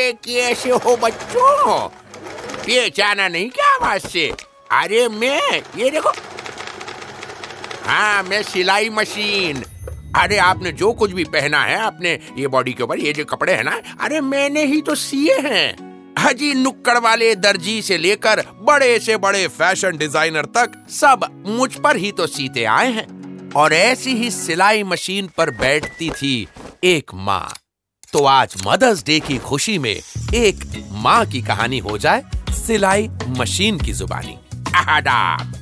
अरे कैसे हो बच्चों? पहचाना नहीं क्या आवाज़ से? अरे मैं, ये देखो। हाँ मैं सिलाई मशीन। अरे आपने जो कुछ भी पहना है, आपने ये बॉडी के ऊपर, ये जो कपड़े हैं ना, अरे मैंने ही तो सिए हैं। हजी नुक्कड़ वाले दर्जी से लेकर बड़े से बड़े फ़ैशन डिज़ाइनर तक सब मुझ पर ही तो सीते आए हैं। और ऐसी ही सिलाई मशीन पर बैठती थी एक माँ। तो आज मदर्स डे की खुशी में एक माँ की कहानी हो जाए सिलाई मशीन की जुबानी। आदाब।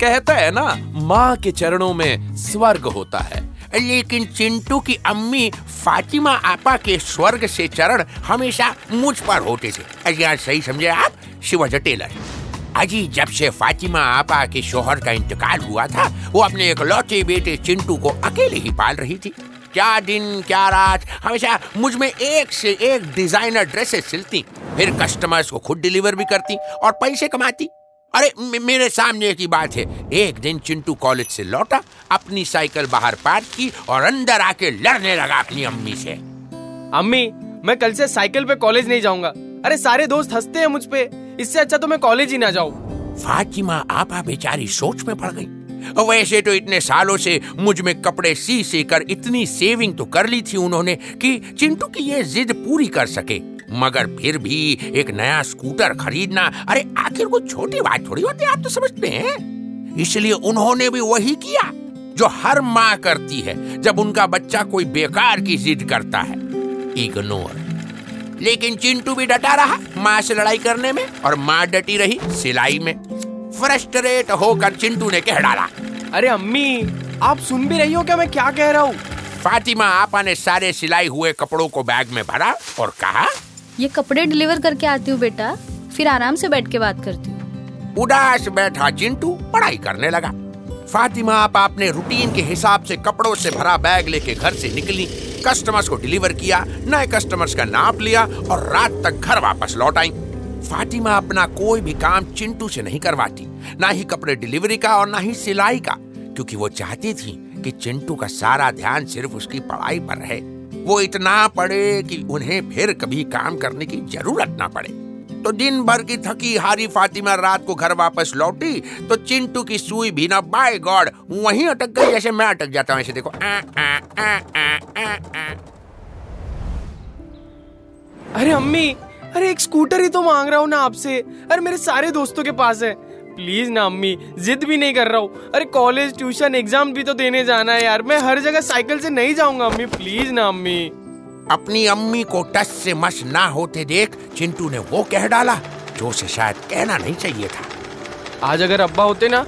कहता है ना, माँ के चरणों में स्वर्ग होता है। लेकिन चिंटू की अम्मी फातिमा आपा के स्वर्ग से चरण हमेशा मुझ पर होते थे। यार सही समझे आप? शिवाज टेलर। अजी, जब से फातिमा आपा के शोहर का इंतकाल हुआ था, वो अपने इकलौते बेटे चिंटू को अकेले ही पाल रही थी। क्या दिन क्या रात? हमेशा मुझमें एक से एक डिज़ाइनर ड्रेसेस सिलती। फिर कस्टमर्स को खुद डिलीवर भी करती और पैसे कमाती। अरे मेरे सामने की बात है। एक दिन चिंटू कॉलेज से लौटा अपनी साइकिल बाहर पार्क की और अंदर आके लड़ने लगा अपनी अम्मी से। अम्मी मैं कल से साइकिल पे कॉलेज नहीं जाऊँगा। अरे सारे दोस्त हँसते हैं मुझ पे। इससे अच्छा तो मैं कॉलेज ही ना जाऊँ। फातिमा आपा बेचारी सोच में पड़ गई। वैसे तो इतने सालों से मुझमें कपड़े सी सी कर इतनी सेविंग तो कर ली थी उन्होंने कि चिंटू की ये जिद पूरी कर सके। मगर फिर भी एक नया स्कूटर खरीदना, अरे आखिर कोई छोटी बात थोड़ी होती आप तो समझते हैं। इसलिए उन्होंने भी वही किया, जो हर माँ करती है, जब उनका बच्चा कोई बेकार की जिद करता है। इग्नोर लेकिन चिंटू भी डटा रहा, माँ से लड़ाई करने में, और माँ डटी रही सिलाई में। फ्रस्ट्रेट होकर चिंटू ने कह डाला अरे अम्मी आप सुन भी रही हो क्या? मैं क्या कह रहा हूँ? फातिमा आपा ने सारे सिलाई हुए कपड़ों को बैग में भरा और कहा ये कपड़े डिलीवर करके आती हूँ बेटा फिर आराम से बैठ के बात करती हूँ। उदास बैठा चिंटू पढ़ाई करने लगा। फातिमा आप अपने रूटीन के हिसाब से कपड़ों से भरा बैग लेके घर से निकली कस्टमर्स को डिलीवर किया नए कस्टमर्स का नाप लिया और रात तक घर वापस लौट आई। फातिमा अपना कोई भी काम चिंटू से नहीं करवाती ना ही कपड़े डिलीवरी का और ना ही सिलाई का क्योंकि वो चाहती थी कि चिंटू का सारा ध्यान सिर्फ़ उसकी पढ़ाई पर रहे वो इतना पढ़े कि उन्हें फिर कभी काम करने की ज़रूरत ना पड़े तो दिन भर की थकी हारी फातिमा रात को घर वापस लौटी तो चिंटू की सुई भी ना बाय गॉड वहीं अटक गई जैसे मैं अटक जाता हूँ ऐसे देखो आ, आ, आ, आ, आ, आ। अरे अम्मी अरे एक स्कूटर ही तो मांग रहा हूँ ना आपसे। अरे मेरे सारे दोस्तों के पास है। प्लीज़ ना अम्मी जिद भी नहीं कर रहा हूँ। अरे कॉलेज ट्यूशन एग्ज़ाम भी तो देने जाना है यार। मैं हर जगह साइकिल से नहीं जाऊँगा अम्मी। प्लीज़ ना अम्मी। अपनी अम्मी को टच से मस ना होते देख चिंटू ने वो कह डाला जो उसे शायद कहना नहीं चाहिए था। आज अगर अब्बा होते ना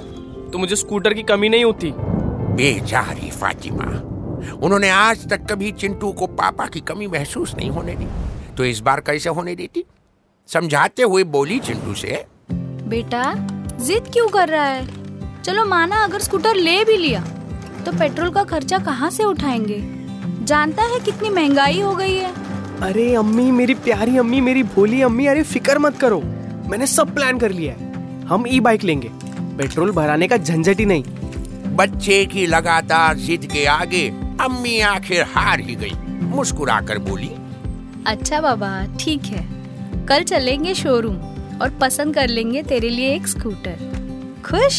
तो मुझे स्कूटर की कमी नहीं होती। बेचारी फातिमा। उन्होंने आज तक कभी चिंटू को पापा की कमी महसूस नहीं होने दी। तो इस बार कैसे होने देती? समझाते हुए बोली चिंटू से बेटा जिद क्यों कर रहा है? चलो माना अगर स्कूटर ले भी लिया तो पेट्रोल का खर्चा कहाँ से उठाएँगे? जानता है कितनी महँगाई हो गई है। अरे अम्मी मेरी प्यारी अम्मी मेरी भोली अम्मी अरे फ़िक्र मत करो। मैंने सब प्लान कर लिया है। हम ई बाइक लेंगे। पेट्रोल भराने का झंझट ही नहीं। बच्चे की लगातार जिद के आगे अम्मी आखिर हार ही गई। मुस्कुराकर बोली अच्छा बाबा, ठीक है। कल चलेंगे शोरूम और पसंद कर लेंगे तेरे लिए एक स्कूटर खुश?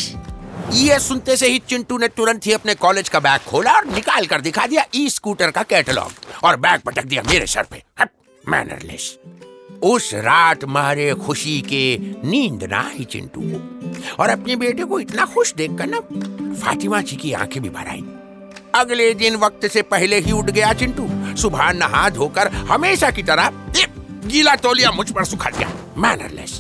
ये सुनते से ही चिंटू ने तुरंत ही अपने कॉलेज का बैग खोला और निकाल कर दिखा दिया ई स्कूटर का कैटलॉग और बैग पटक दिया मेरे सर पे। मैनरलेस उस रात मारे खुशी के नींद ना आई चिंटू को। और अपने बेटे को इतना खुश देखकर ना फातिमा जी की आँखें भी भर आई। अगले दिन वक्त से पहले ही उठ गया चिंटू। सुबह नहा धोकर हमेशा की तरह गीला तौलिया मुझ पर सुखा दिया। मैनरलेस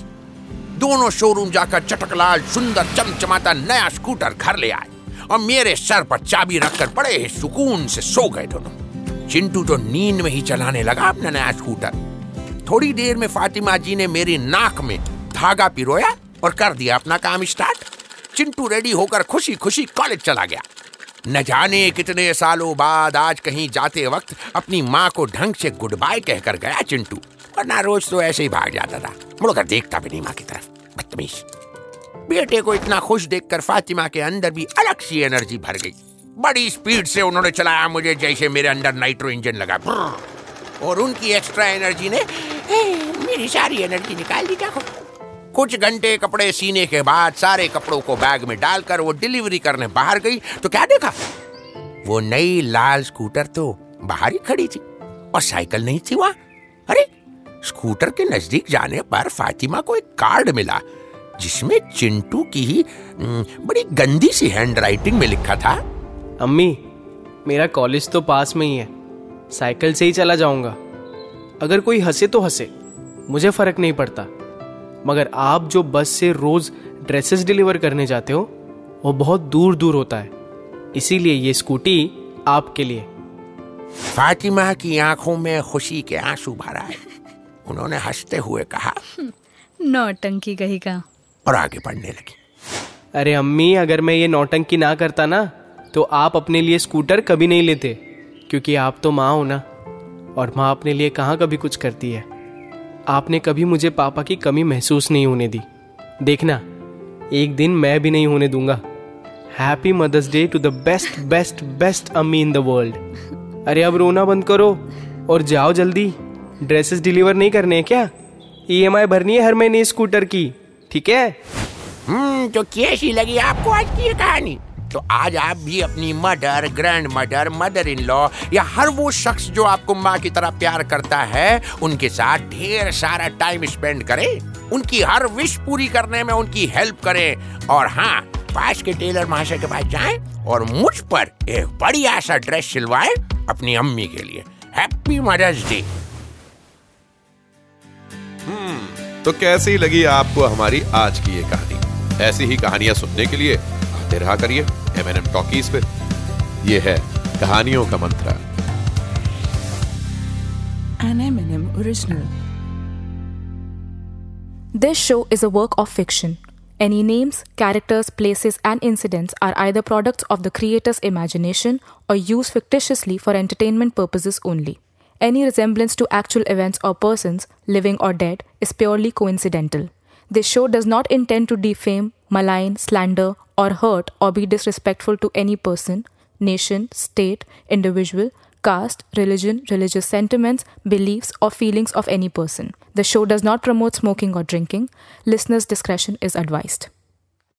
दोनों शोरूम जाकर चटकलाल, सुंदर, चमचमाता नया स्कूटर घर ले आए और मेरे सर पर चाबी रखकर बड़े ही सुकून से सो गए दोनों। चिंटू तो नींद में ही चलाने लगा अपना नया स्कूटर थोड़ी देर में फातिमा जी ने मेरी नाक में धागा पिरोया और कर दिया अपना काम स्टार्ट चिंटू रेडी होकर खुशी खुशी कॉलेज चला गया। न जाने कितने सालों बाद आज कहीं जाते वक्त अपनी माँ को ढंग से गुड बाय कहकर गया चिंटू। वरना रोज तो ऐसे ही भाग जाता था। मुड़कर देखता भी नहीं माँ की तरफ़। बदतमीज। बेटे को इतना खुश देखकर फातिमा के अंदर भी अलग सी एनर्जी भर गई। बड़ी स्पीड से उन्होंने चलाया मुझे जैसे मेरे अंदर नाइट्रो इंजन लगा। और उनकी एक्स्ट्रा एनर्जी ने मेरी सारी एनर्जी निकाल दी क्या कुछ घंटे कपड़े सीने के बाद सारे कपड़ों को बैग में डालकर वो डिलीवरी करने बाहर गई। तो क्या देखा? वो नई लाल स्कूटर तो बाहर ही खड़ी थी और साइकिल नहीं थी वहाँ। अरे, स्कूटर के नज़दीक जाने पर फातिमा को एक कार्ड मिला, जिसमें चिंटू की ही बड़ी गंदी सी हैंड राइटिंग में लिखा था। अम्मी, मेरा कॉलेज तो पास में ही है। साइकिल से ही चला जाऊँगा। अगर कोई हंसे तो हंसे, मुझे फ़र्क नहीं पड़ता। मगर आप जो बस से रोज ड्रेसेस डिलीवर करने जाते हो वो बहुत दूर दूर होता है। इसीलिए ये स्कूटी आपके लिए। फातिमा की आँखों में खुशी के आँसू भर है। उन्होंने हँसते हुए कहा। नौटंकी कही का। और आगे बढ़ने लगी। अरे अम्मी अगर मैं ये नौटंकी ना करता ना तो आप अपने लिए स्कूटर कभी नहीं लेते क्योंकि आप तो माँ हो ना। और माँ अपने लिए कहाँ कभी कुछ करती है? आपने कभी मुझे पापा की कमी महसूस नहीं होने दी। देखना, एक दिन मैं भी नहीं होने दूँगा। Happy mother's day to the best best best अम्मी इन द वर्ल्ड अरे अब रोना बंद करो और जाओ जल्दी। ड्रेसेस डिलीवर नहीं करने हैं क्या? ईएमआई भरनी है हर महीने स्कूटर की। ठीक है? हम्म तो कैसी लगी आपको आज की ये कहानी? तो आज आप भी अपनी mother grandmother mother in law या हर वो शख्स जो आपको माँ की तरह प्यार करता है, उनके साथ ढेर सारा टाइम स्पेंड करें। उनकी हर विश पूरी करने में उनकी हेल्प करें। और हाँ पास के टेलर महाशय के पास जाएँ और मुझ पर एक बढ़िया सा ड्रेस सिलवाएँ अपनी अम्मी के लिए। हैप्पी मदर्स डे तो कैसी लगी आपको हमारी आज की ये कहानी? ऐसी ही कहानियाँ सुनने के लिए आते रहा करिए एम एन एम टॉकीज पे ये है कहानियों का मंत्रा M&M. This show is a work of fiction. Any names, characters, places, and incidents are either products of the creator's imagination or used fictitiously for entertainment purposes only. Any resemblance to actual events or persons, living or dead, is purely coincidental. This show does not intend to defame, malign, slander, or hurt or be disrespectful to any person, nation, state, individual, caste, religion, religious sentiments, beliefs, or feelings of any person. The show does not promote smoking or drinking. Listeners' discretion is advised.